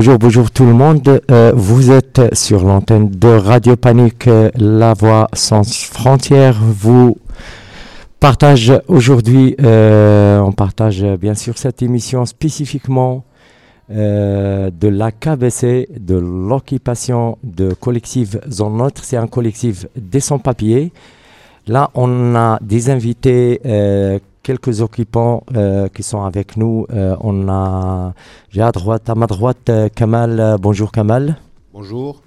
Bonjour, bonjour tout le monde. Euh, vous êtes sur l'antenne de Radio Panique, euh, la voix sans frontières. Vous partage aujourd'hui, euh, on partage bien sûr cette émission spécifiquement de la KBC, de l'occupation de collectif Zone Neutre. C'est un collectif des sans-papiers. Là, on a des invités quelques occupants euh, qui sont avec nous. Euh, on a, j'ai à droite, à ma droite, euh, Kamal. bonjour Kamal. Bonjour.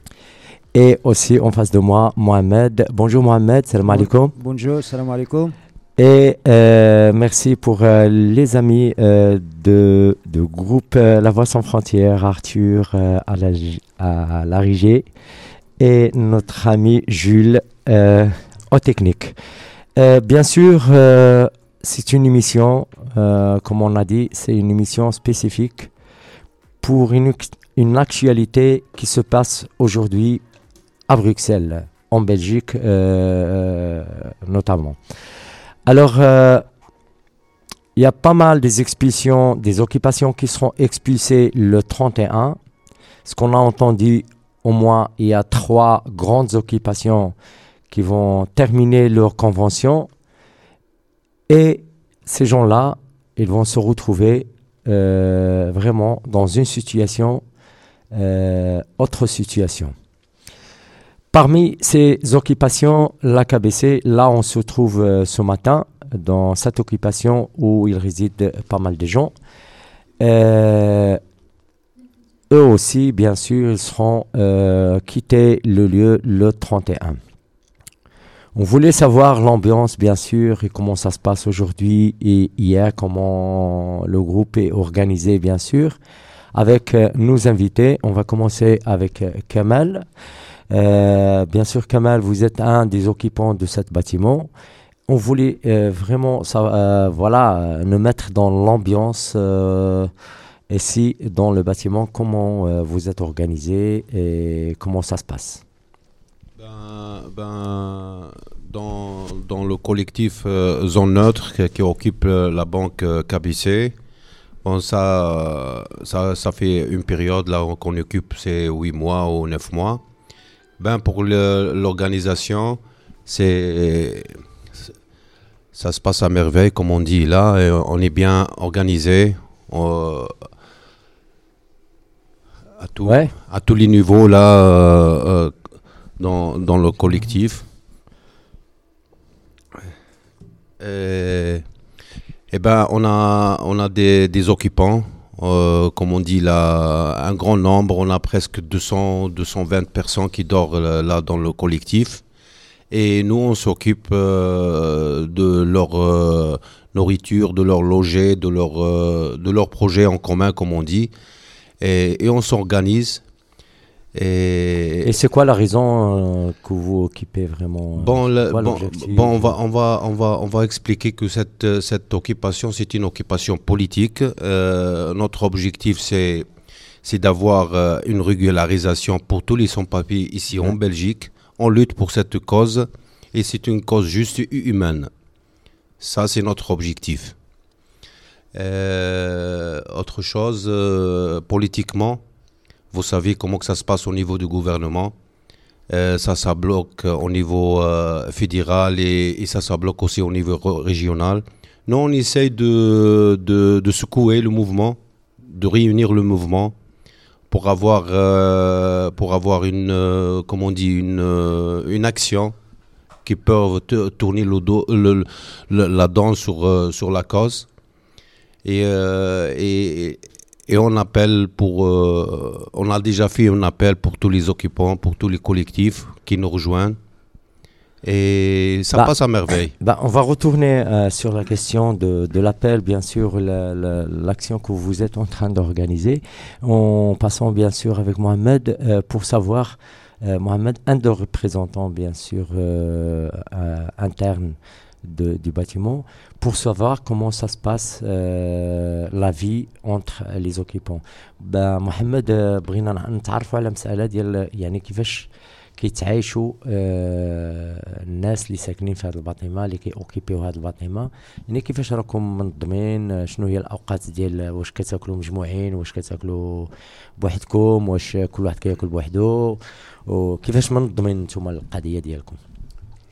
Et aussi en face de moi, Mohamed. Bonjour Mohamed, salam alaikum. Bonjour, salam alaikum. Et merci pour les amis de, de groupe La Voix sans frontières, Arthur à la, à la et notre ami Jules au technique. bien sûr, c'est une émission, euh, comme on a dit, c'est une émission spécifique pour une, actualité qui se passe aujourd'hui à Bruxelles, en Belgique euh, notamment. Alors, euh, il y a pas mal des expulsions, des occupations qui seront expulsées le 31. Ce qu'on a entendu, au moins, il y a trois grandes occupations qui vont terminer leur convention et ces gens-là, ils vont se retrouver euh, vraiment dans une situation, euh, autre situation. Parmi ces occupations, l'AKBC, là on se trouve euh, ce matin dans cette occupation où il réside pas mal de gens. eux aussi, bien sûr, ils seront quittés le lieu le 31. On voulait savoir l'ambiance, bien sûr, et comment ça se passe aujourd'hui et hier, comment le groupe est organisé, bien sûr. Avec euh, nos invités, on va commencer avec euh, Kamal. Euh, bien sûr, Kamal, vous êtes un des occupants de ce bâtiment. On voulait vraiment, ça, voilà, nous mettre dans l'ambiance ici, dans le bâtiment, comment vous êtes organisé et comment ça se passe. Ben, ben, dans, dans, le collectif euh, Zone Neutre qui, occupe euh, la banque euh, KBC, bon, ça, ça, ça, fait une période là qu'on occupe, c'est 8 mois ou 9 mois. Ben, pour l'organisation, c'est ça se passe à merveille, comme on dit là, et on est bien organisé. à, tout, à tous les niveaux là dans, dans le collectif. Et, eh ben, on a, on a des, des occupants, euh, comme on dit là, un grand nombre. On a presque 200, 220 personnes qui dorment euh, là, dans le collectif. Et nous, on s'occupe euh, de leur nourriture, de leur loger, de leur, de leur projet en commun, comme on dit. Et on s'organise et, c'est quoi la raison euh, que vous occupez vraiment euh, Bon, bon, on, va, on, va, on, va, on va expliquer que cette, euh, cette occupation, c'est une occupation politique. notre objectif, c'est c'est d'avoir une régularisation pour tous les sans-papiers ici en Belgique. On lutte pour cette cause et c'est une cause juste humaine. Ça, c'est notre objectif. autre chose, politiquement, vous savez comment que ça se passe au niveau du gouvernement. Euh, ça, ça bloque au niveau euh, fédéral et, ça, ça bloque aussi au niveau régional. Nous, on essaye de, de, secouer le mouvement, de réunir le mouvement pour avoir, euh, pour avoir une, dit, une, une action qui peut tourner le dos, la dent sur, sur la cause. Et, et, et on appelle pour, euh, on a déjà fait un appel pour tous les occupants, pour tous les collectifs qui nous rejoignent. Et ça bah, passe à merveille. Bah, on va retourner euh, sur la question de, de l'appel, bien sûr, l'action que vous êtes en train d'organiser. En passant, bien sûr, avec Mohamed euh, pour savoir, Mohamed, un des représentants, bien sûr, interne du bâtiment pour savoir comment ça se passe euh, la vie entre les occupants. محمد بغينا نتعرفوا على مسألة ديال يعني كيفاش كيتعايشوا آه الناس اللي ساكنين في هذا الباطيمه اللي كيوكيبيو هذا الباطيمه يعني كيفاش راكم منظمين شنو هي الاوقات ديال واش كتاكلوا مجموعين واش كتاكلوا بوحدكم واش كل واحد كياكل بوحدو وكيفاش منظمين نتوما القضية ديالكم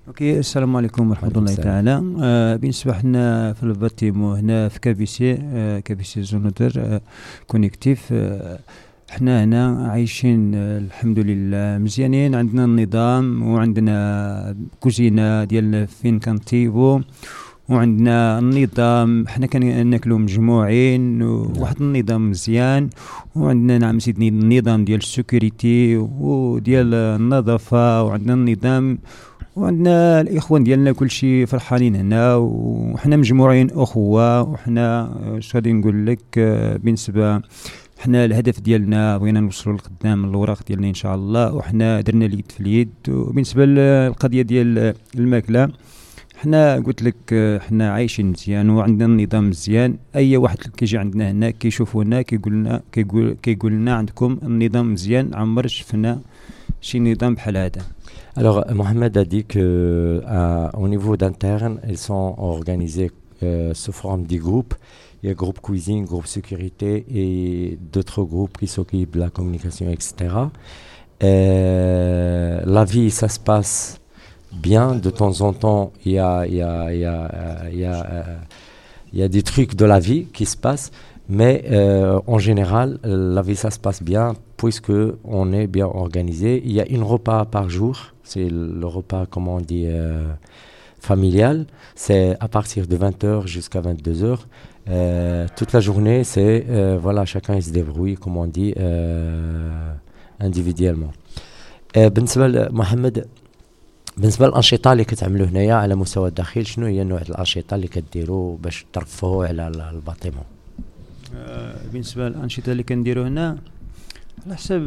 أوكي السلام عليكم ورحمة الله تعالى. آه بالنسبة حنا في الباتيمو هنا في كابيسي آه كابيسي زونوتر آه كونيكتيف. آه حنا هنا عايشين آه الحمد لله مزيانين. عندنا النظام وعندنا كوزينة ديال فين كانتيفو وعندنا النظام. حنا كناكلو مجموعين وواحد النظام مزيان وعندنا نعم سيدني النظام ديال السكيورتي وديال النظافة وعندنا النظام وعندنا الإخوان ديالنا كل شيء فرحانين هنا وحنا مجموعين أخوة وحنا اش غادي نقول لك بالنسبة حنا الهدف ديالنا بغينا نوصلوا لقدام الوراق ديالنا إن شاء الله وحنا درنا اليد في اليد. وبالنسبة للقضية ديال الماكلة حنا قلت لك حنا عايشين مزيان وعندنا النظام مزيان. أي واحد كيجي عندنا هنا كيشوفونا كيقول لنا كيقول كيقول لنا عندكم النظام مزيان عمر شفنا شي نظام بحال هذا. Alors, Mohamed a dit que au niveau d'interne, ils sont organisés euh, sous forme des groupes. Il y a groupe cuisine, groupe sécurité et d'autres groupes qui s'occupent de la communication, etc. Euh, la vie, ça se passe bien. De temps en temps, il y a des trucs de la vie qui se passent. Mais euh, en général, la vie, ça se passe bien puisque on est bien organisé. Il y a une repas par jour. C'est le repas, comment on dit, euh, familial. C'est à partir de 20h jusqu'à 22h. Euh, toute la journée, c'est, euh, voilà, chacun il se débrouille, comme on dit, euh, individuellement. بالنسبة لمحمد بالنسبه للانشطه اللي كتعملوا هنايا على مستوى الداخل شنو هي نوع الانشطه اللي كديروا باش ترفهوا على الباطيمون بالنسبة للأنشطة اللي كنديروا هنا على حسب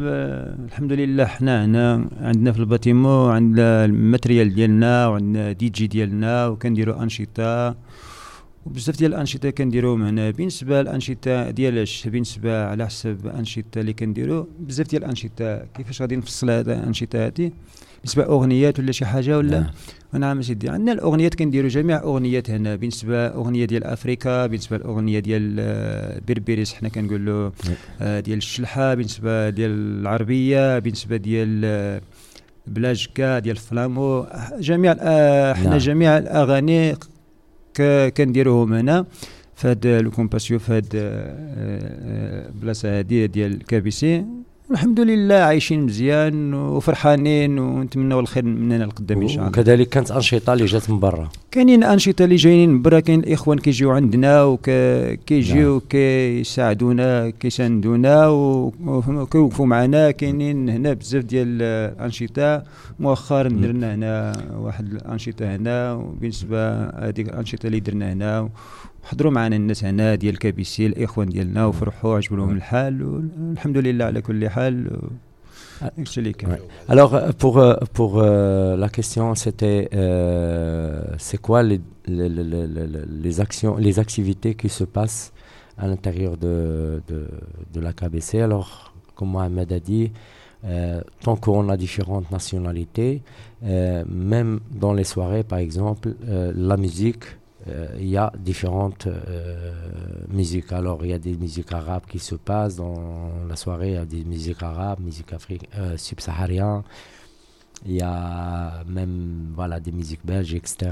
الحمد لله حنا هنا عندنا في الباتيمو عندنا الماتريال ديالنا وعندنا دي جي ديالنا وكنديروا أنشطة. وبزاف ديال الأنشطة كنديروهم هنا. بالنسبة للأنشطة ديالاش بالنسبة على حسب الانشطه اللي كنديروا بزاف ديال الأنشطة كيفاش غادي نفصل هذا الأنشطة هذه بالنسبة أغنيات ولا شي حاجة ولا؟ نعم, نعم سيدي. عندنا الأغنيات كنديروا جميع أغنيات هنا بالنسبة أغنية ديال أفريكا بالنسبة الاغنيه ديال بربريس حنا كنقولوا آه ديال الشلحة بالنسبة ديال العربية بالنسبة ديال بلاجكا ديال فلامو جميع آه حنا نعم. جميع الأغاني كنديروهم هنا. في هاد لو كومباسيو في هاد البلاصه هادي ديال كابيسي. الحمد لله عايشين مزيان وفرحانين ونتمنوا الخير مننا القدام إن شاء الله. وكذلك كانت أنشطة اللي جات من برا. كاينين أنشطة اللي جايين من برا كاين الإخوان كيجيو عندنا وكيجيو نعم. كيساعدونا كيساندونا وكيوقفوا معنا. كاينين هنا بزاف ديال الأنشطة. مؤخرا درنا هنا واحد الأنشطة هنا وبالنسبة هذيك الأنشطة اللي درنا هنا حضروا معنا الناس هنا ديال كابيسي الاخوان ديالنا وفرحوا عجبهم الحال والحمد لله على كل حال Alors pour pour euh, la question c'était euh, c'est quoi les, les, les, les, actions les activités qui se passent à l'intérieur de, de, de la KBC alors comme Mohamed a dit euh, tant qu'on a différentes nationalités euh, même dans les soirées par exemple euh, la musique euh, il y a différentes euh, musiques. Alors, il y a des musiques arabes qui se passent dans la soirée, il y a des musiques arabes, musiques africaines, euh, subsahariennes, il y a même voilà, des musiques belges, etc.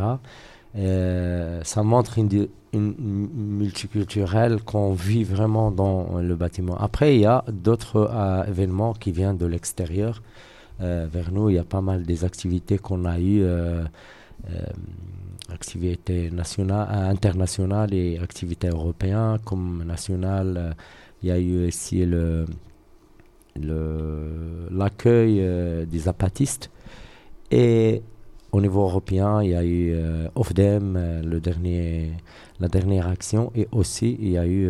ça montre une, une, multiculturelle qu'on vit vraiment dans le bâtiment. Après, il y a d'autres événements qui viennent de l'extérieur. vers nous, il y a pas mal des activités qu'on a eues activités nationales, euh, internationales et activités européennes comme nationales. Euh, il y a eu aussi le, l'accueil euh, des apatistes. Et au niveau européen, il y a eu OFDEM, le dernier, la dernière action, et aussi il y a eu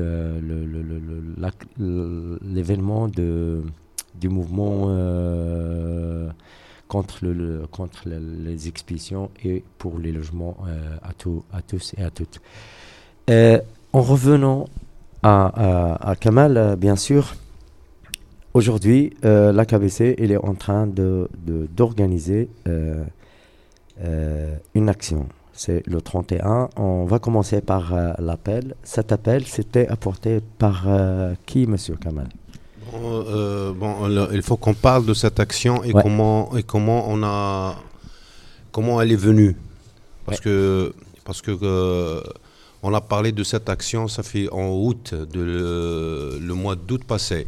l'événement du mouvement contre, le, contre les expéditions et pour les logements euh, à, à tous et à toutes. Euh, en revenant à, Kamal, euh, bien sûr, aujourd'hui, la KBC elle est en train d'organiser de, une action. C'est le 31. On va commencer par l'appel. Cet appel, c'était apporté par qui, Monsieur Kamal? Bon, il faut qu'on parle de cette action et comment et comment on a comment elle est venue. Parce que parce que on a parlé de cette action, ça fait en août, de le, mois d'août passé.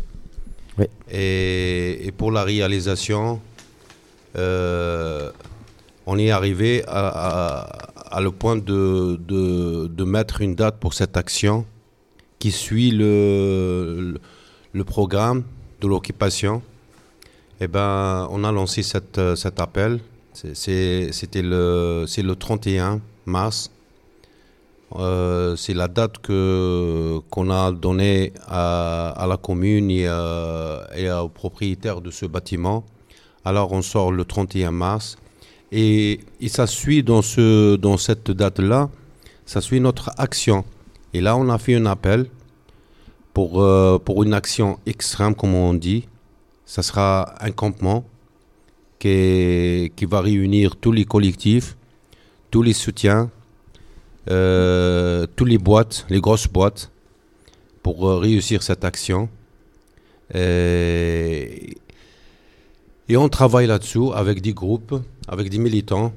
Et, pour la réalisation, euh, on est arrivé à, le point de, de, mettre une date pour cette action qui suit le, le programme de l'occupation. Eh ben, on a lancé cette, cet appel. C'était le, le 31 mars euh, c'est la date que qu'on a donnée à, la commune et, et aux propriétaires de ce bâtiment. Alors on sort le 31 mars et, ça suit dans, dans cette date-là, ça suit notre action. Et là on a fait un appel pour, euh, pour une action extrême comme on dit. Ça sera un campement qui, qui va réunir tous les collectifs, tous les soutiens, euh, toutes les boîtes, les grosses boîtes, pour euh, réussir cette action. Et, on travaille là-dessous avec des groupes, avec des militants.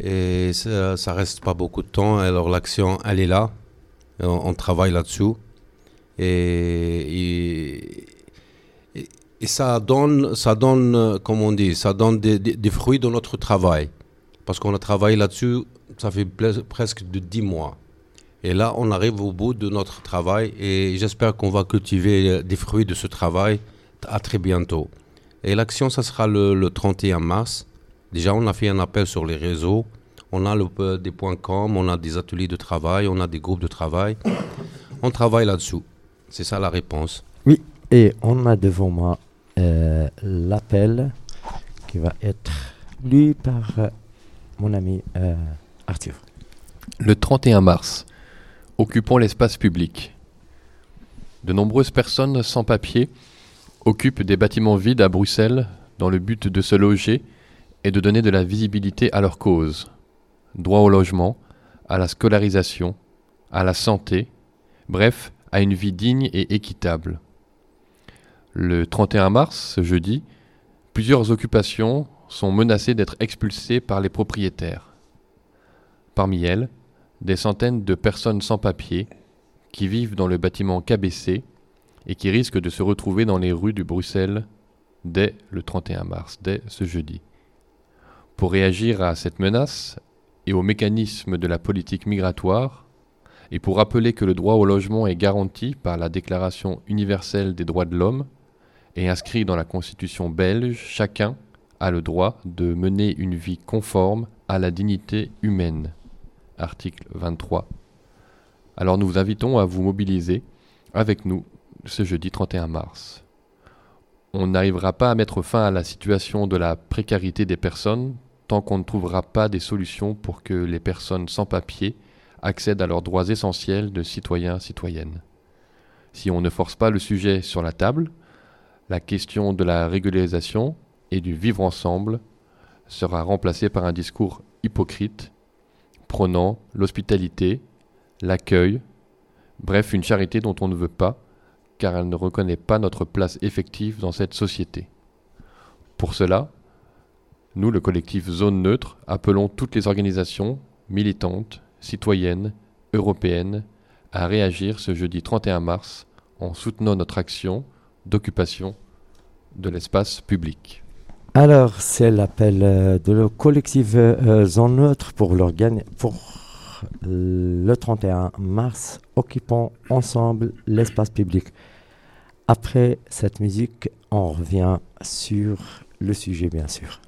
Et ça, ça reste pas beaucoup de temps. Alors l'action, elle est là. On, travaille là-dessous. Et, ça donne, ça donne, comme on dit, ça donne des, fruits de notre travail. Parce qu'on a travaillé là-dessus ça fait presque de dix mois. Et là, on arrive au bout de notre travail et j'espère qu'on va cultiver des fruits de ce travail à très bientôt. Et l'action, ça sera le, 31 mars. Déjà, on a fait un appel sur les réseaux. On a le, euh, des points com, on a des ateliers de travail, on a des groupes de travail. On travaille là-dessous. C'est ça la réponse. Oui, et on a devant moi euh, l'appel qui va être lu par euh, mon ami Arthur. Le 31 mars, occupons l'espace public. De nombreuses personnes sans papier occupent des bâtiments vides à Bruxelles dans le but de se loger et de donner de la visibilité à leur cause. Droit au logement, à la scolarisation, à la santé, bref, à une vie digne et équitable. Le 31 mars, ce jeudi, plusieurs occupations sont menacées d'être expulsées par les propriétaires. Parmi elles, des centaines de personnes sans papier qui vivent dans le bâtiment KBC et qui risquent de se retrouver dans les rues de Bruxelles dès le 31 mars, dès ce jeudi. Pour réagir à cette menace et au mécanisme de la politique migratoire, et pour rappeler que le droit au logement est garanti par la Déclaration universelle des droits de l'homme et inscrit dans la Constitution belge, chacun a le droit de mener une vie conforme à la dignité humaine article 23. Alors nous vous invitons à vous mobiliser avec nous ce jeudi 31 mars. On n'arrivera pas à mettre fin à la situation de la précarité des personnes tant qu'on ne trouvera pas des solutions pour que les personnes sans papier accèdent à leurs droits essentiels de citoyens citoyennes. Si on ne force pas le sujet sur la table, la question de la régularisation et du vivre ensemble sera remplacée par un discours hypocrite prônant l'hospitalité, l'accueil, bref une charité dont on ne veut pas, car elle ne reconnaît pas notre place effective dans cette société. Pour cela, nous, le collectif Zone Neutre, appelons toutes les organisations militantes, citoyennes, européennes, à réagir ce jeudi 31 mars en soutenant notre action d'occupation de l'espace public. Alors, c'est l'appel euh, de le collectif euh, Zone Neutre pour, pour le 31 mars, occupons ensemble l'espace public. Après cette musique, on revient sur le sujet, bien sûr.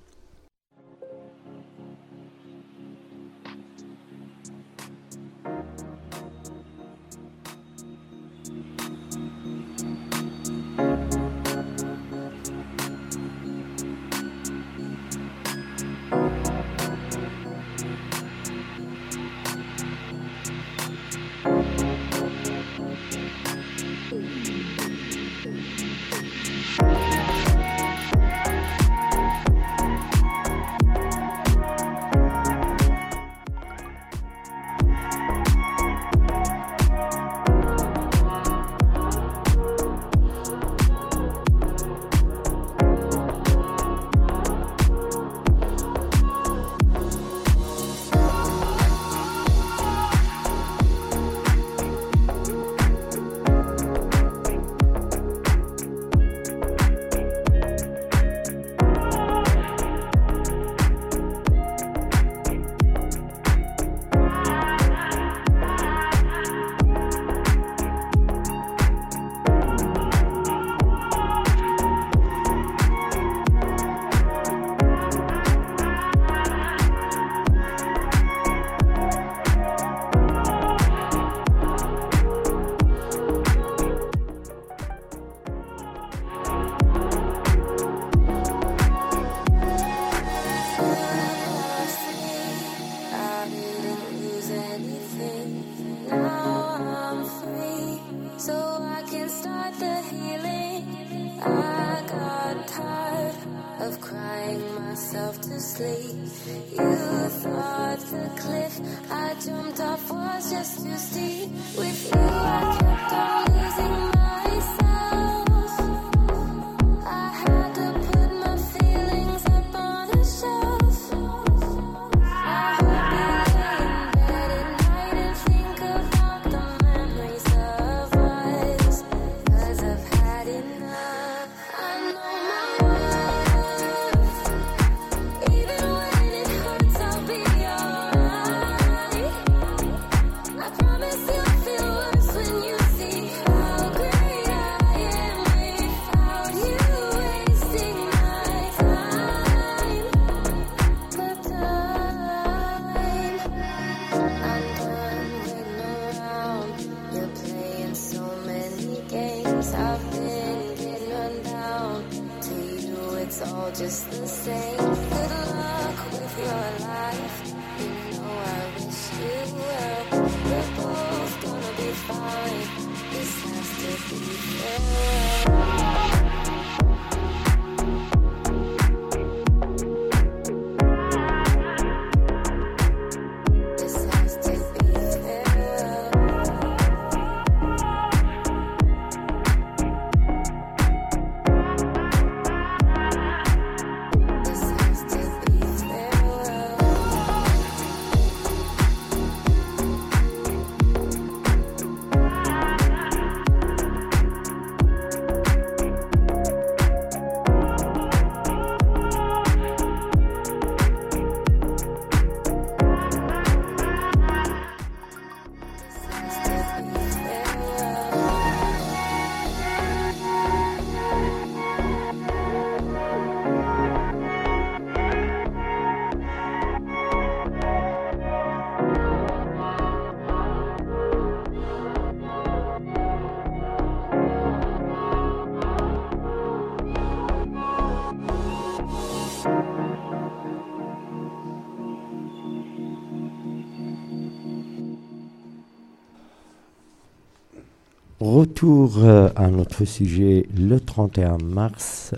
Retour euh, à notre sujet le 31 mars.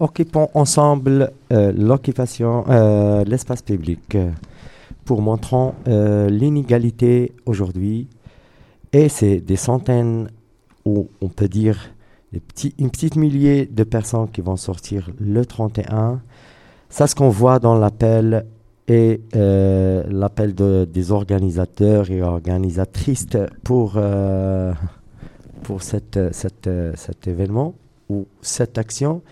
Occupons ensemble euh, l'occupation, euh, l'espace public pour montrer l'inégalité aujourd'hui. Et c'est des centaines, ou on peut dire une petite millier de personnes qui vont sortir le 31. Ça, ce qu'on voit dans l'appel et l'appel des organisateurs et organisatrices pour pour cette, cette, cet événement ou cette action.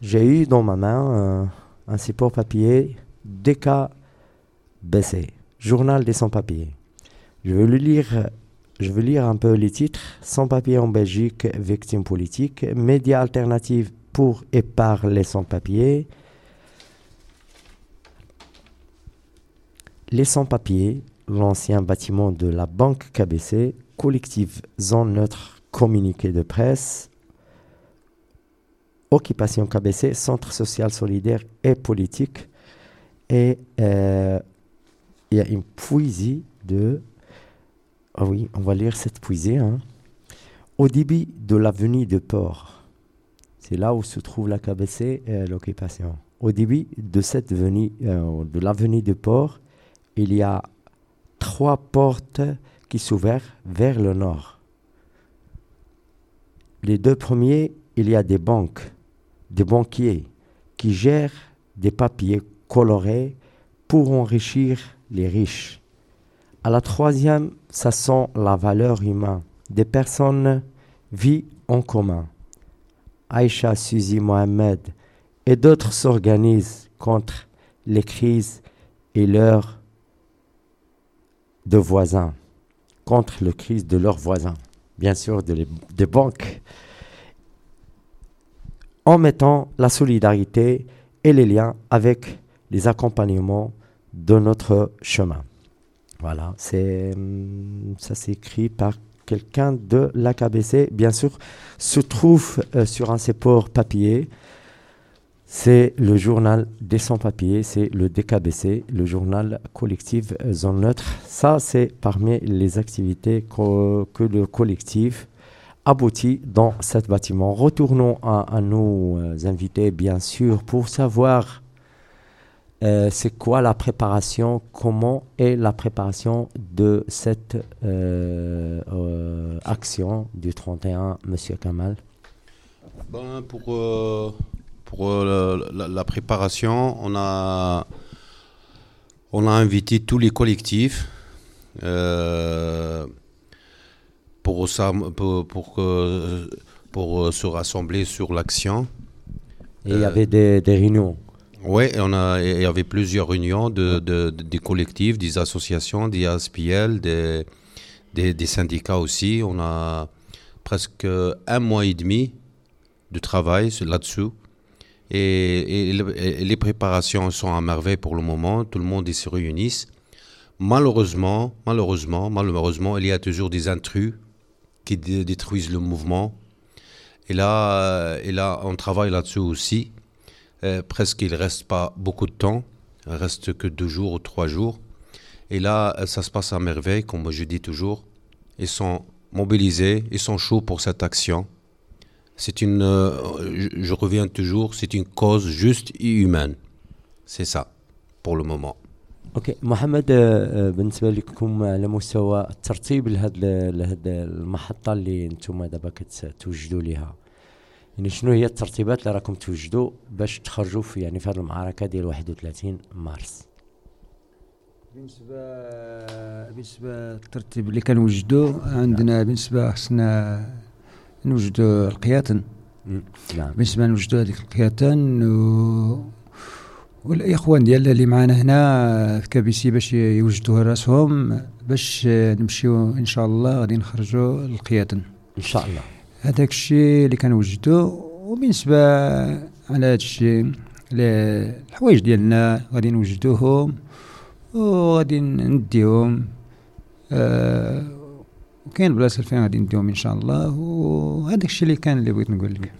J'ai eu dans ma main un, support papier DKBC, Journal des sans-papiers. Je veux le lire. Je veux lire un peu les titres. Sans-papiers en Belgique, victimes politiques, médias alternatifs pour et par les sans-papiers. Les sans-papiers, l'ancien bâtiment de la banque KBC, collective zone neutre communiqué de presse, occupation KBC, centre social solidaire et politique. Et euh, il y a une poésie de... Ah oui, on va lire cette poésie. Hein. Au début de l'avenue de Port, c'est là où se trouve la KBC et l'occupation. Au début de cette avenue, euh, de l'avenue de Port, il y a trois portes qui s'ouvrent vers le nord. Les deux premiers, il y a des banques, des banquiers qui gèrent des papiers colorés pour enrichir les riches. À la troisième, ça sent la valeur humaine. Des personnes vivent en commun. Aïcha, Suzy, Mohamed et d'autres s'organisent contre les crises et leurs de voisins contre le crise de leurs voisins, bien sûr des banques, en mettant la solidarité et les liens avec les accompagnements de notre chemin. Voilà, c'est ça s'écrit par quelqu'un de l'AKBC. Bien sûr, se trouve euh, sur un support papier c'est le journal des sans-papiers, c'est le DKBC, le journal collectif Zone Neutre. Ça, c'est parmi les activités que, le collectif abouti dans cet bâtiment. Retournons à, nos euh, invités, bien sûr, pour savoir euh, c'est quoi la préparation, comment est la préparation de cette action du 31, Monsieur Kamal? Ben, Pour, pour la, la, préparation, on a, on a invité tous les collectifs euh, pour, pour, pour, pour, euh, se rassembler sur l'action. Et il y avait des, des réunions Oui, il y avait plusieurs réunions de, de, des collectifs, des associations, des ASPL, des, des, des, syndicats aussi. On a presque un mois et demi de travail là-dessus. Et, les préparations sont à merveille pour le moment. Tout le monde se réunit. Malheureusement, malheureusement, malheureusement, il y a toujours des intrus qui détruisent le mouvement. Et là, euh, et là on travaille là-dessus aussi. Euh, presque il ne reste pas beaucoup de temps. Il reste que deux jours ou trois jours. Et là, euh, ça se passe à merveille, comme je dis toujours. Ils sont mobilisés, ils sont chauds pour cette action. C'est une, je reviens toujours, c'est une cause juste et humaine. C'est ça, pour le moment. أوكي محمد آه، آه، بالنسبة لكم على مستوى الترتيب لهاد لهاد المحطة اللي أنتم دابا كتوجدوا ليها يعني شنو هي الترتيبات اللي راكم توجدوا باش تخرجوا في يعني في هذه المعركة ديال 31 مارس بالنسبة بالنسبة للترتيب اللي كنوجدوا عندنا بالنسبة خصنا نوجدوا القياتن. نعم. بالنسبة نوجدوا هذيك القياتن و والإخوان ديالنا اللي معنا هنا في كابيسي باش يوجدوا راسهم باش نمشيو إن شاء الله غادي نخرجوا القيادة إن شاء الله. هذاك الشيء اللي كنوجدوا وبالنسبة على هذا الشيء الحوايج ديالنا غادي نوجدوهم وغادي نديهم آه وكاين بلاصه فين غادي نديهم ان شاء الله وهذاك الشيء اللي كان اللي بغيت نقول لك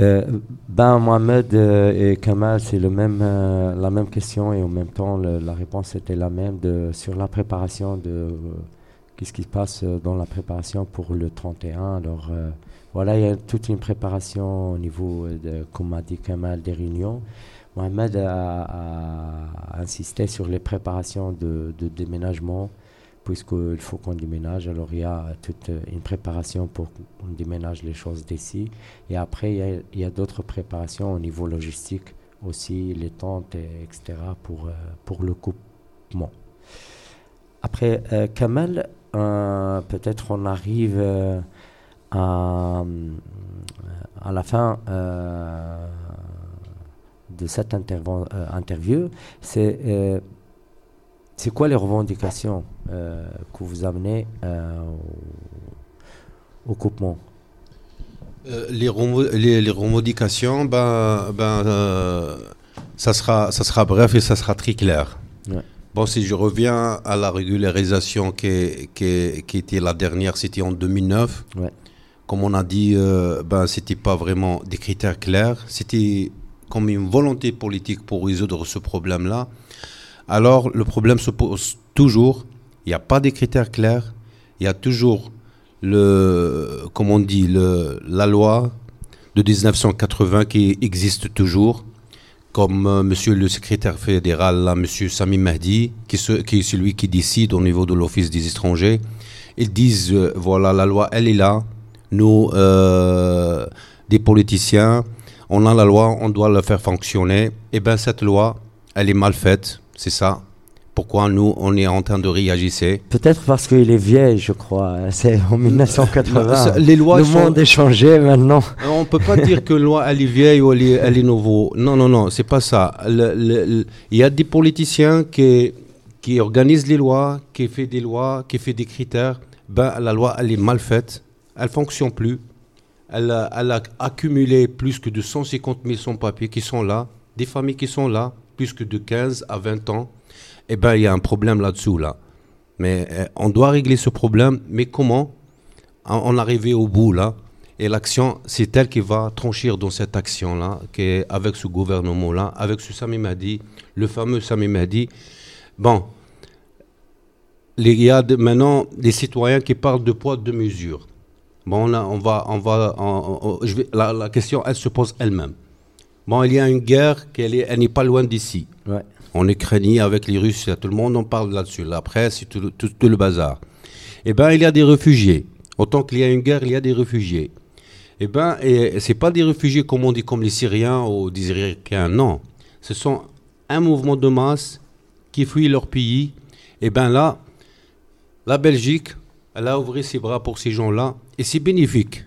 Euh, ben Mohamed euh, et Kamal, c'est le même, euh, la même question et en même temps la réponse était la même de, sur la préparation de qu'est-ce qui se passe dans la préparation pour le 31. Alors voilà, il y a toute une préparation au niveau, de, comme a dit Kamal, des réunions. Mohamed a, insisté sur les préparations de déménagement puisqu'il faut qu'on déménage. Alors il y a toute une préparation pour qu'on déménage les choses d'ici. Et après, il y a, d'autres préparations au niveau logistique aussi, les tentes, etc. pour, euh, pour le coupement. Après, euh, Kamal, euh, peut-être on arrive à, à la fin de cette interview. C'est c'est quoi les revendications euh, que vous amenez euh, au, coupement? Euh, les, les, revendications, ben, ben, ça, sera, ça sera bref et ça sera très clair. Bon, si je reviens à la régularisation qui, qui, qui était la dernière, c'était en 2009. Comme on a dit, ben, ce n'était pas vraiment des critères clairs. C'était comme une volonté politique pour résoudre ce problème-là alors le problème se pose toujours. Il n'y a pas de critères clairs. Il y a toujours le, comme on dit, la loi de 1980 qui existe toujours, comme euh, Monsieur le secrétaire fédéral, là, Monsieur Sami Mahdi, qui, qui, est celui qui décide au niveau de l'Office des étrangers. Ils disent, euh, voilà, la loi, elle est là. Nous, euh, des politiciens, on a la loi, on doit la faire fonctionner. Eh bien, cette loi, elle est mal faite c'est ça. Pourquoi nous, on est en train de réagir Peut-être parce qu'il est vieil, je crois. C'est en 1980. les lois le monde est changé maintenant. On ne peut pas dire que la loi elle est vieille ou elle est, elle nouveau. Non, non, non, c'est pas ça. Il y a des politiciens qui, qui organisent les lois, qui font des lois, qui font des critères. Ben, la loi, elle est mal faite. Elle fonctionne plus. Elle a, elle a accumulé plus que de 150 000 sans-papiers qui sont là, des familles qui sont là, plus que de 15 à 20 ans, eh ben, il y a un problème là-dessous, là. Mais eh, on doit régler ce problème. Mais comment en, arriver au bout, là? Et l'action, c'est elle qui va trancher dans cette action-là, avec ce gouvernement-là, avec ce Sami Mahdi, le fameux Sami Mahdi. Bon, il y a maintenant des citoyens qui parlent de poids, de mesure. Bon, on, va, on va, vais, la, question, elle se pose elle-même. Bon, il y a une guerre elle n'est pas loin d'ici. Ouais. On est craigné avec les Russes, tout le monde en parle là-dessus. La presse, tout, tout, tout, le bazar. Eh bien, il y a des réfugiés. Autant qu'il y a une guerre, il y a des réfugiés. Eh bien, et c'est pas des réfugiés comme on dit, comme les Syriens ou des Irakiens, non. Ce sont un mouvement de masse qui fuit leur pays. Eh bien là, la Belgique, elle a ouvert ses bras pour ces gens-là et c'est bénéfique.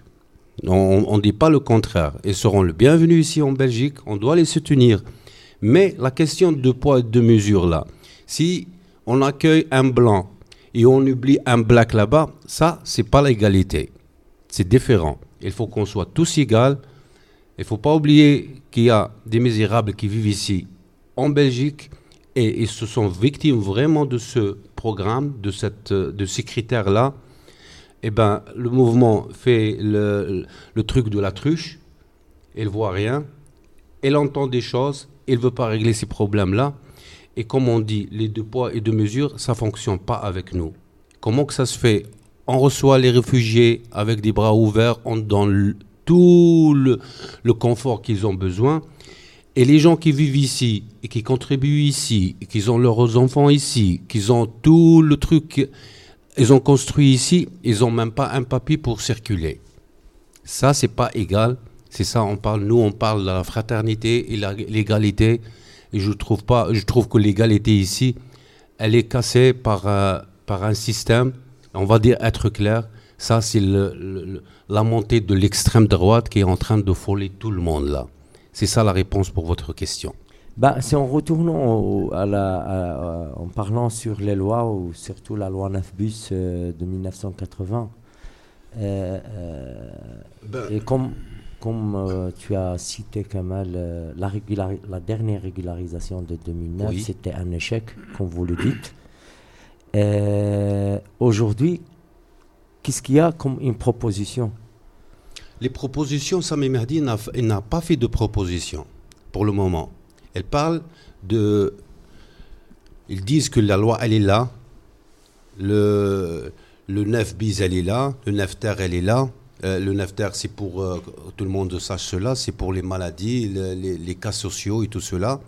On ne dit pas le contraire. Ils seront le bienvenu ici en Belgique, on doit les soutenir. Mais la question de poids et de mesure là, si on accueille un blanc et on oublie un black là-bas, ça, c'est pas l'égalité. C'est différent. Il faut qu'on soit tous égaux. Il ne faut pas oublier qu'il y a des misérables qui vivent ici en Belgique et ils se sont victimes vraiment de ce programme, de, ces critères-là. Eh ben, le mouvement fait le, truc de la truche. Il voit rien. Il entend des choses. Il ne veut pas régler ces problèmes-là. Et comme on dit, les deux poids et deux mesures, ça ne fonctionne pas avec nous. Comment que ça se fait? On reçoit les réfugiés avec des bras ouverts, on donne tout le, le confort qu'ils ont besoin. Et les gens qui vivent ici et qui contribuent ici, qui ont leurs enfants ici, qui ont tout le truc, ils ont construit ici, ils n'ont même pas un papier pour circuler. Ça, c'est pas égal. C'est ça, on parle, nous, on parle de la fraternité et l'égalité. Et je trouve pas, je trouve que l'égalité ici, elle est cassée par, euh, par un système. On va dire être clair. Ça, c'est la montée de l'extrême droite qui est en train de foler tout le monde là. C'est ça la réponse pour votre question. Bah, c'est en retournant à la, en parlant sur les lois, ou surtout la loi 9 bus euh, de 1980. Euh, ben, et comme comme euh, tu as cité Kamal, euh, la, la, dernière régularisation de 2009, c'était un échec, comme vous le dites. Euh, aujourd'hui, qu'est-ce qu'il y a comme une proposition? Les propositions, Sami Mahdi n'a pas fait de proposition pour le moment. Elle parle de... Ils disent que la loi, elle est là. Le, le 9 bis, elle est là. Le 9 terre, elle est là euh, le NAFTER, c'est pour, euh, tout le monde sache cela, c'est pour les maladies, les, cas sociaux et tout cela.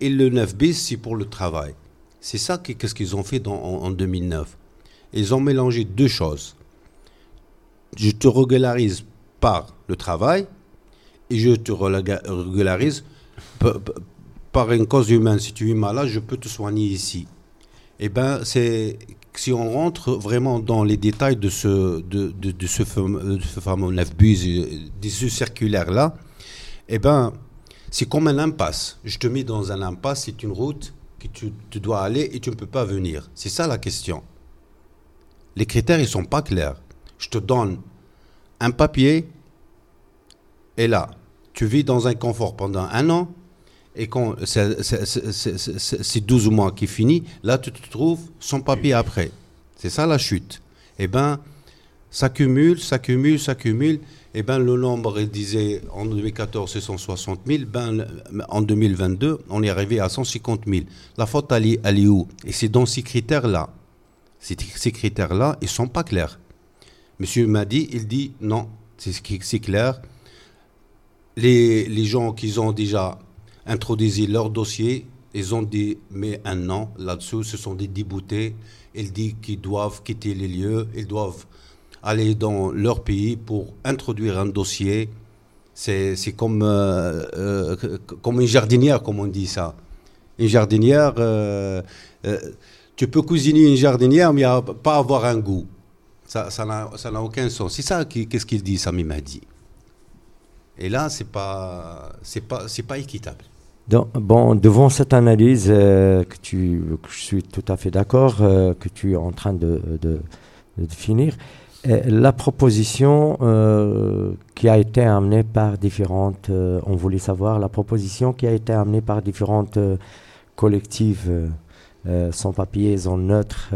Et le 9 bis, c'est pour le travail. C'est ça qu'est-ce qu'ils ont fait en, 2009. Ils ont mélangé deux choses. Je te régularise par le travail et je te régularise par une cause humaine. Si tu es malade, je peux te soigner ici. Eh bien, c'est si on rentre vraiment dans les détails de ce, de, de, ce, fameux, ce fameux 9 bus, de ce circulaire-là, eh ben, c'est comme un impasse. Je te mets dans un impasse, c'est une route que tu, tu, dois aller et tu ne peux pas venir. C'est ça la question. Les critères, ils ne sont pas clairs. Je te donne un papier et là, tu vis dans un confort pendant un an et quand c'est 12 mois qui finit, là tu te trouves sans papier après. C'est ça la chute. Eh bien, ça cumule, ça cumule, ça cumule. Eh bien, le nombre, il disait en 2014, c'est 160 000. Ben, en 2022, on est arrivé à 150 000. La faute, elle est, où? Et c'est dans ces critères-là. Ces, ces critères-là, ils ne sont pas clairs. Monsieur m'a dit, il dit non, c'est clair. Les, les gens qui ont déjà introduisent leur dossier. Ils ont dit, mais un an là-dessous, ce sont des déboutés. Ils disent qu'ils doivent quitter les lieux, ils doivent aller dans leur pays pour introduire un dossier. C'est comme, euh, euh, comme une jardinière, comme on dit ça. Une jardinière, euh, tu peux cuisiner une jardinière, mais pas avoir un goût. Ça n'a aucun sens. C'est ça qu'est-ce qu'il dit, Sami Mahdi. Et là, pas, c'est pas, pas équitable bon, devant cette analyse euh, que, tu, je suis tout à fait d'accord, euh, que tu es en train de, de, euh, la proposition qui a été amenée par différentes, on voulait savoir, la proposition qui a été amenée par différentes collectives sans papiers, sans neutre,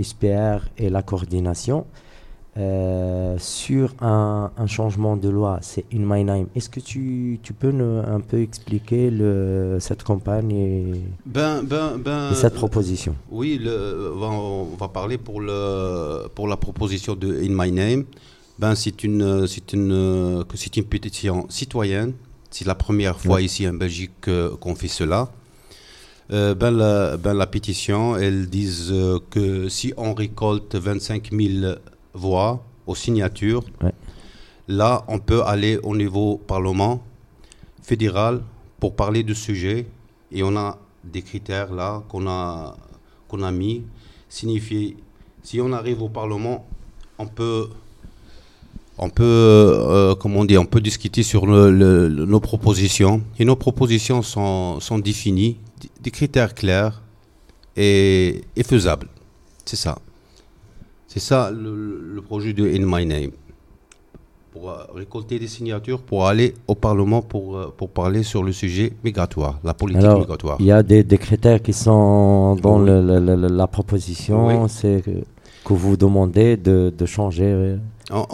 SPR et la coordination, euh, sur un, changement de loi, c'est in my name. Est-ce que tu, tu peux nous, un peu expliquer le, cette campagne et, ben, ben, ben, cette proposition? Oui, le, on va parler pour, le, pour la proposition de In My Name. ben, c'est une, c'est une, c'est une pétition citoyenne. C'est la première fois ici en Belgique qu'on fait cela. ben, la, ben, la pétition, elles disent que si on récolte 25 000 voix aux signatures, là, on peut aller au niveau Parlement fédéral pour parler du sujet. Et on a des critères là qu'on a, qu'on a mis. Signifier, si on arrive au Parlement, on peut, on peut, euh, comment on peut discuter sur nos propositions. Et nos propositions sont, sont définies, des critères clairs et, et faisables. C'est ça. C'est ça le, projet de In My Name. Pour euh, récolter des signatures, pour aller au Parlement pour, euh, pour parler sur le sujet migratoire, la politique migratoire. Il y a des, critères qui sont dans la proposition, c'est que, vous demandez de, changer. Euh.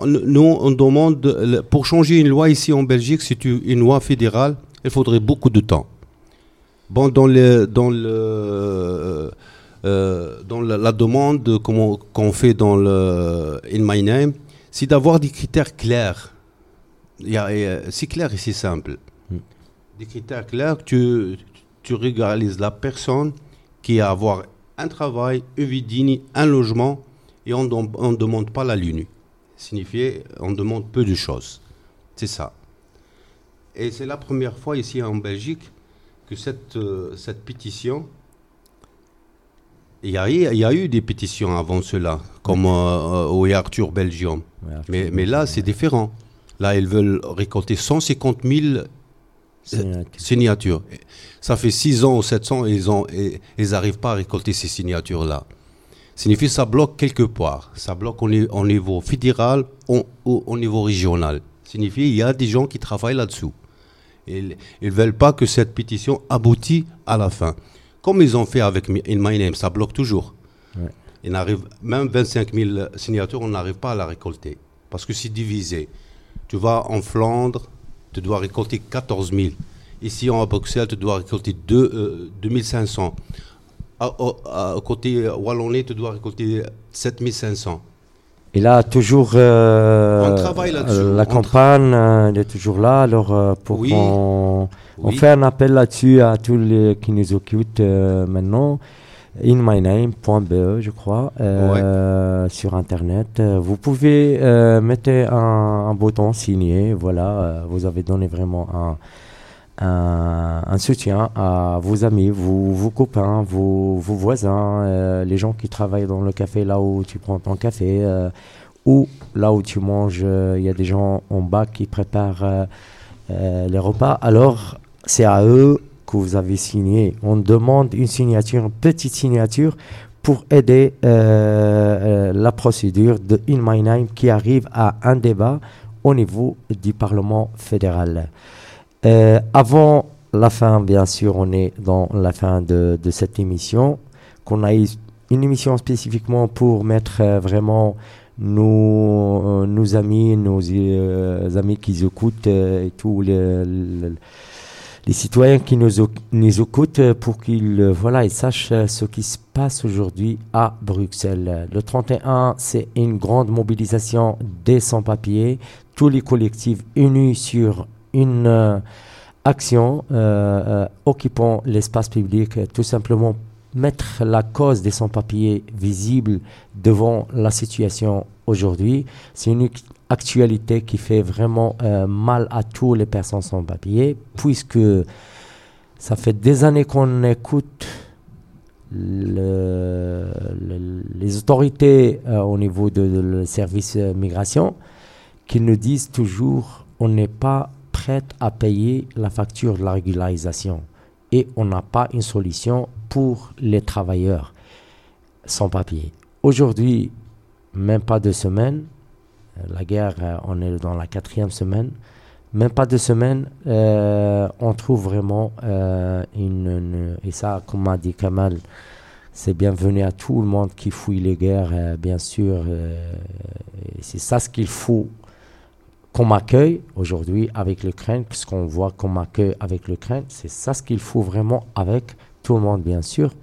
Nous, on demande, pour changer une loi ici en Belgique, c'est une loi fédérale, il faudrait beaucoup de temps. Bon, dans le, dans le, euh, dans la, demande qu'on fait dans le In My Name, c'est d'avoir des critères clairs. C'est clair et c'est simple. Hmm. Des critères clairs, tu, tu régularises la personne qui a avoir un travail, une vie digne, un logement, et on ne demande pas la lune. Signifier, on demande peu de choses. C'est ça. Et c'est la première fois ici en Belgique que cette, euh, cette pétition il y, a, il y, a, eu des pétitions avant cela, comme euh, au Arthur Belgium. mais, mais, là, c'est différent. Là, ils veulent récolter 150 000 signatures. Ça fait 6 ans ou 7 ans et ils n'arrivent pas à récolter ces signatures-là. Signifie que ça bloque quelque part. Ça bloque au, niveau fédéral ou au, niveau régional. Signifie qu'il y a des gens qui travaillent là-dessous. Ils ne veulent pas que cette pétition aboutisse à la fin. Comme ils ont fait avec In My Name, ça bloque toujours. Il arrive, même 25 000 signatures, on n'arrive pas à la récolter. Parce que c'est divisé. Tu vas en Flandre, tu dois récolter 14 000. Ici, en Bruxelles, tu dois récolter 2, 2500. À, côté Wallonnais, tu dois récolter 7500. Et là, toujours, euh, on travaille là-dessus. la campagne euh, elle est toujours là. Alors, euh, pour oui. On fait un appel là-dessus à tous les qui nous occupent euh, maintenant. InMyName.be, je crois, euh, sur Internet. Vous pouvez mettre un, bouton signé. Voilà, vous avez donné vraiment un, un, soutien à vos amis, vos, copains, vos, voisins, les gens qui travaillent dans le café là où tu prends ton café ou là où tu manges. Il y a des gens en bas qui préparent les repas. Alors, c'est à eux que vous avez signé. On demande une signature, une petite signature pour aider euh, euh, la procédure de In My Name qui arrive à un débat au niveau du Parlement fédéral. Euh, avant la fin, bien sûr, on est dans la fin de, cette émission, qu'on a eu une émission spécifiquement pour mettre vraiment nos, nos amis, nos amis qui écoutent et tout les citoyens qui nous, nous écoutent pour qu'ils euh, voilà, sachent euh, ce qui se passe aujourd'hui à Bruxelles. Le 31, c'est une grande mobilisation des sans-papiers, tous les collectifs unis sur une euh, action occupant l'espace public, tout simplement mettre la cause des sans-papiers visible devant la situation aujourd'hui. C'est une actualité qui fait vraiment euh, mal à tous les personnes sans papier, puisque ça fait des années qu'on écoute les autorités euh, au niveau de, le service migration qui nous disent toujours on n'est pas prêt à payer la facture de la régularisation et on n'a pas une solution pour les travailleurs sans papier. Aujourd'hui, même pas deux semaines, la guerre, euh, on est dans la quatrième semaine. Même pas deux semaines, euh, on trouve vraiment euh, une, Et ça, comme a dit Kamal, c'est bienvenu à tout le monde qui fouille les guerres, bien sûr. c'est ça ce qu'il faut qu'on accueille aujourd'hui avec l'Ukraine, ce qu'on voit qu'on accueille avec l'Ukraine, c'est ça ce qu'il faut vraiment avec tout le monde, bien sûr.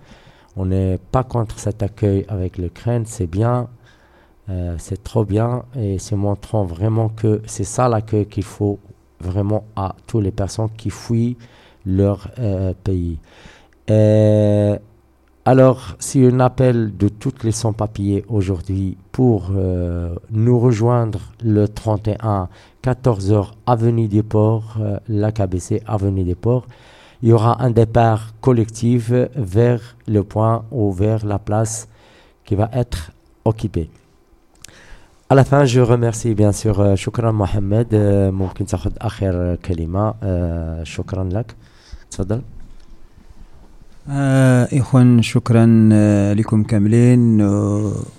On n'est pas contre cet accueil avec l'Ukraine, c'est bien Euh, c'est trop bien et c'est montrant vraiment que c'est ça l'accueil qu'il faut vraiment à toutes les personnes qui fuient leur euh, pays. Euh, alors, si un appel de toutes les sans-papiers aujourd'hui pour nous rejoindre le 31, 14h, Avenue des Ports, la KBC, Avenue des Ports, il y aura un départ collectif vers le point ou vers la place qui va être occupée. À la fin, je remercie bien sûr شكرا محمد ممكن تاخذ آخر كلمة شكرا لك تفضل آه إخوان شكرا آه لكم كاملين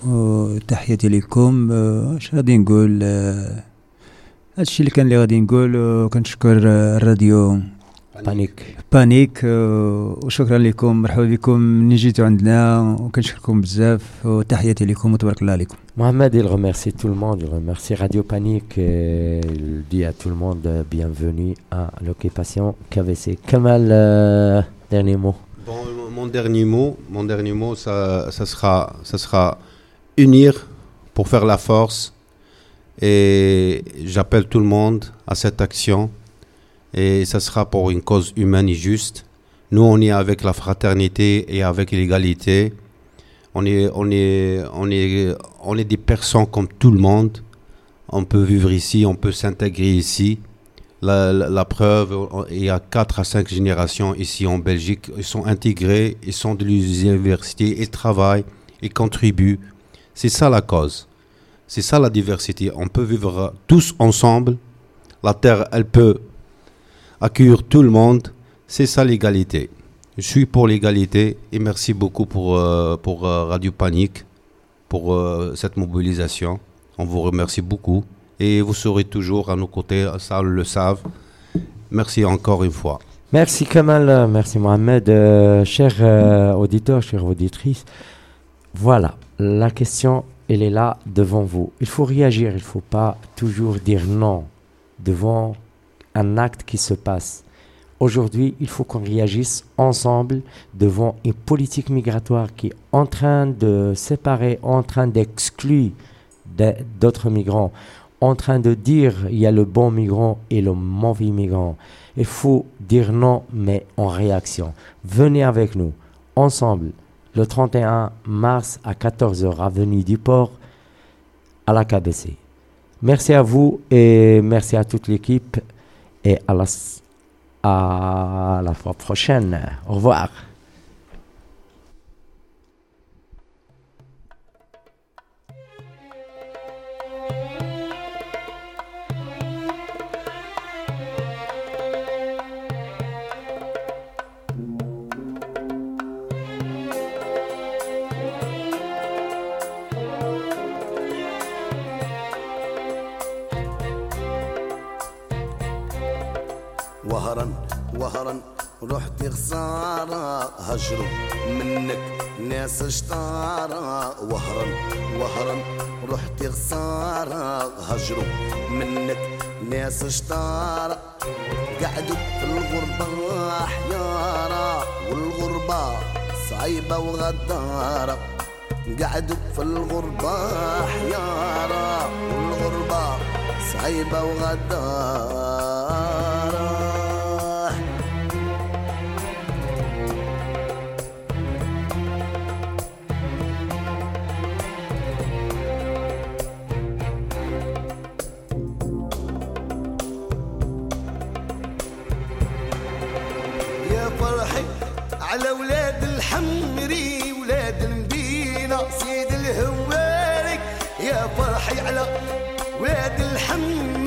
وتحياتي لكم اش غادي نقول هادشي اللي كان اللي غادي نقول وكنشكر الراديو بانيك بانيك وشكرا لكم مرحبا بكم منين جيتوا عندنا وكنشكركم بزاف وتحياتي لكم وتبارك الله عليكم Mohamed, il remercie tout le monde, il remercie Radio Panique et il dit à tout le monde euh, bienvenue à l'occupation KVC. Kamal, euh, dernier mot. Mon dernier mot, mon dernier mot, ça, ça, sera, ça sera unir pour faire la force. Et j'appelle tout le monde à cette action. Et ça sera pour une cause humaine et juste. Nous, on est avec la fraternité et avec l'égalité. On est, on, est, on, est, on est des personnes comme tout le monde. On peut vivre ici, on peut s'intégrer ici. La, preuve, il y a 4 à 5 générations ici en Belgique. Ils sont intégrés, ils sont de l'université, ils travaillent, ils contribuent. C'est ça la cause. C'est ça la diversité. On peut vivre tous ensemble. La terre, elle peut accueillir tout le monde. C'est ça l'égalité. Je suis pour l'égalité et merci beaucoup pour, euh, pour euh, Radio Panique, pour euh, cette mobilisation. On vous remercie beaucoup et vous serez toujours à nos côtés, ça le savent. Merci encore une fois. Merci Kamal, merci Mohamed. Euh, chers euh, auditeurs, chères auditrices, voilà, la question, elle est là devant vous. Il faut réagir, il ne faut pas toujours dire non devant un acte qui se passe. Aujourd'hui, il faut qu'on réagisse ensemble devant une politique migratoire qui est en train de séparer, en train d'exclure d'autres migrants, en train de dire il y a le bon migrant et le mauvais migrant. Il faut dire non, mais en réaction. Venez avec nous, ensemble, le 31 mars à 14h, avenue du Port, à la KBC. Merci à vous et merci à toute l'équipe et à la à la fois prochaine. Au revoir. رحت خسارة هجروا منك ناس اشطارة وهرا وهرا رحت خسارة هجروا منك ناس اشطارة قعدوا في الغربة حيارة والغربة صعيبة وغدارة. قعدوا في الغربة حيارة والغربة صعيبة وغدارة. الحمري ولاد المدينة. سيد الهواري يا فرحي على ولاد الحمري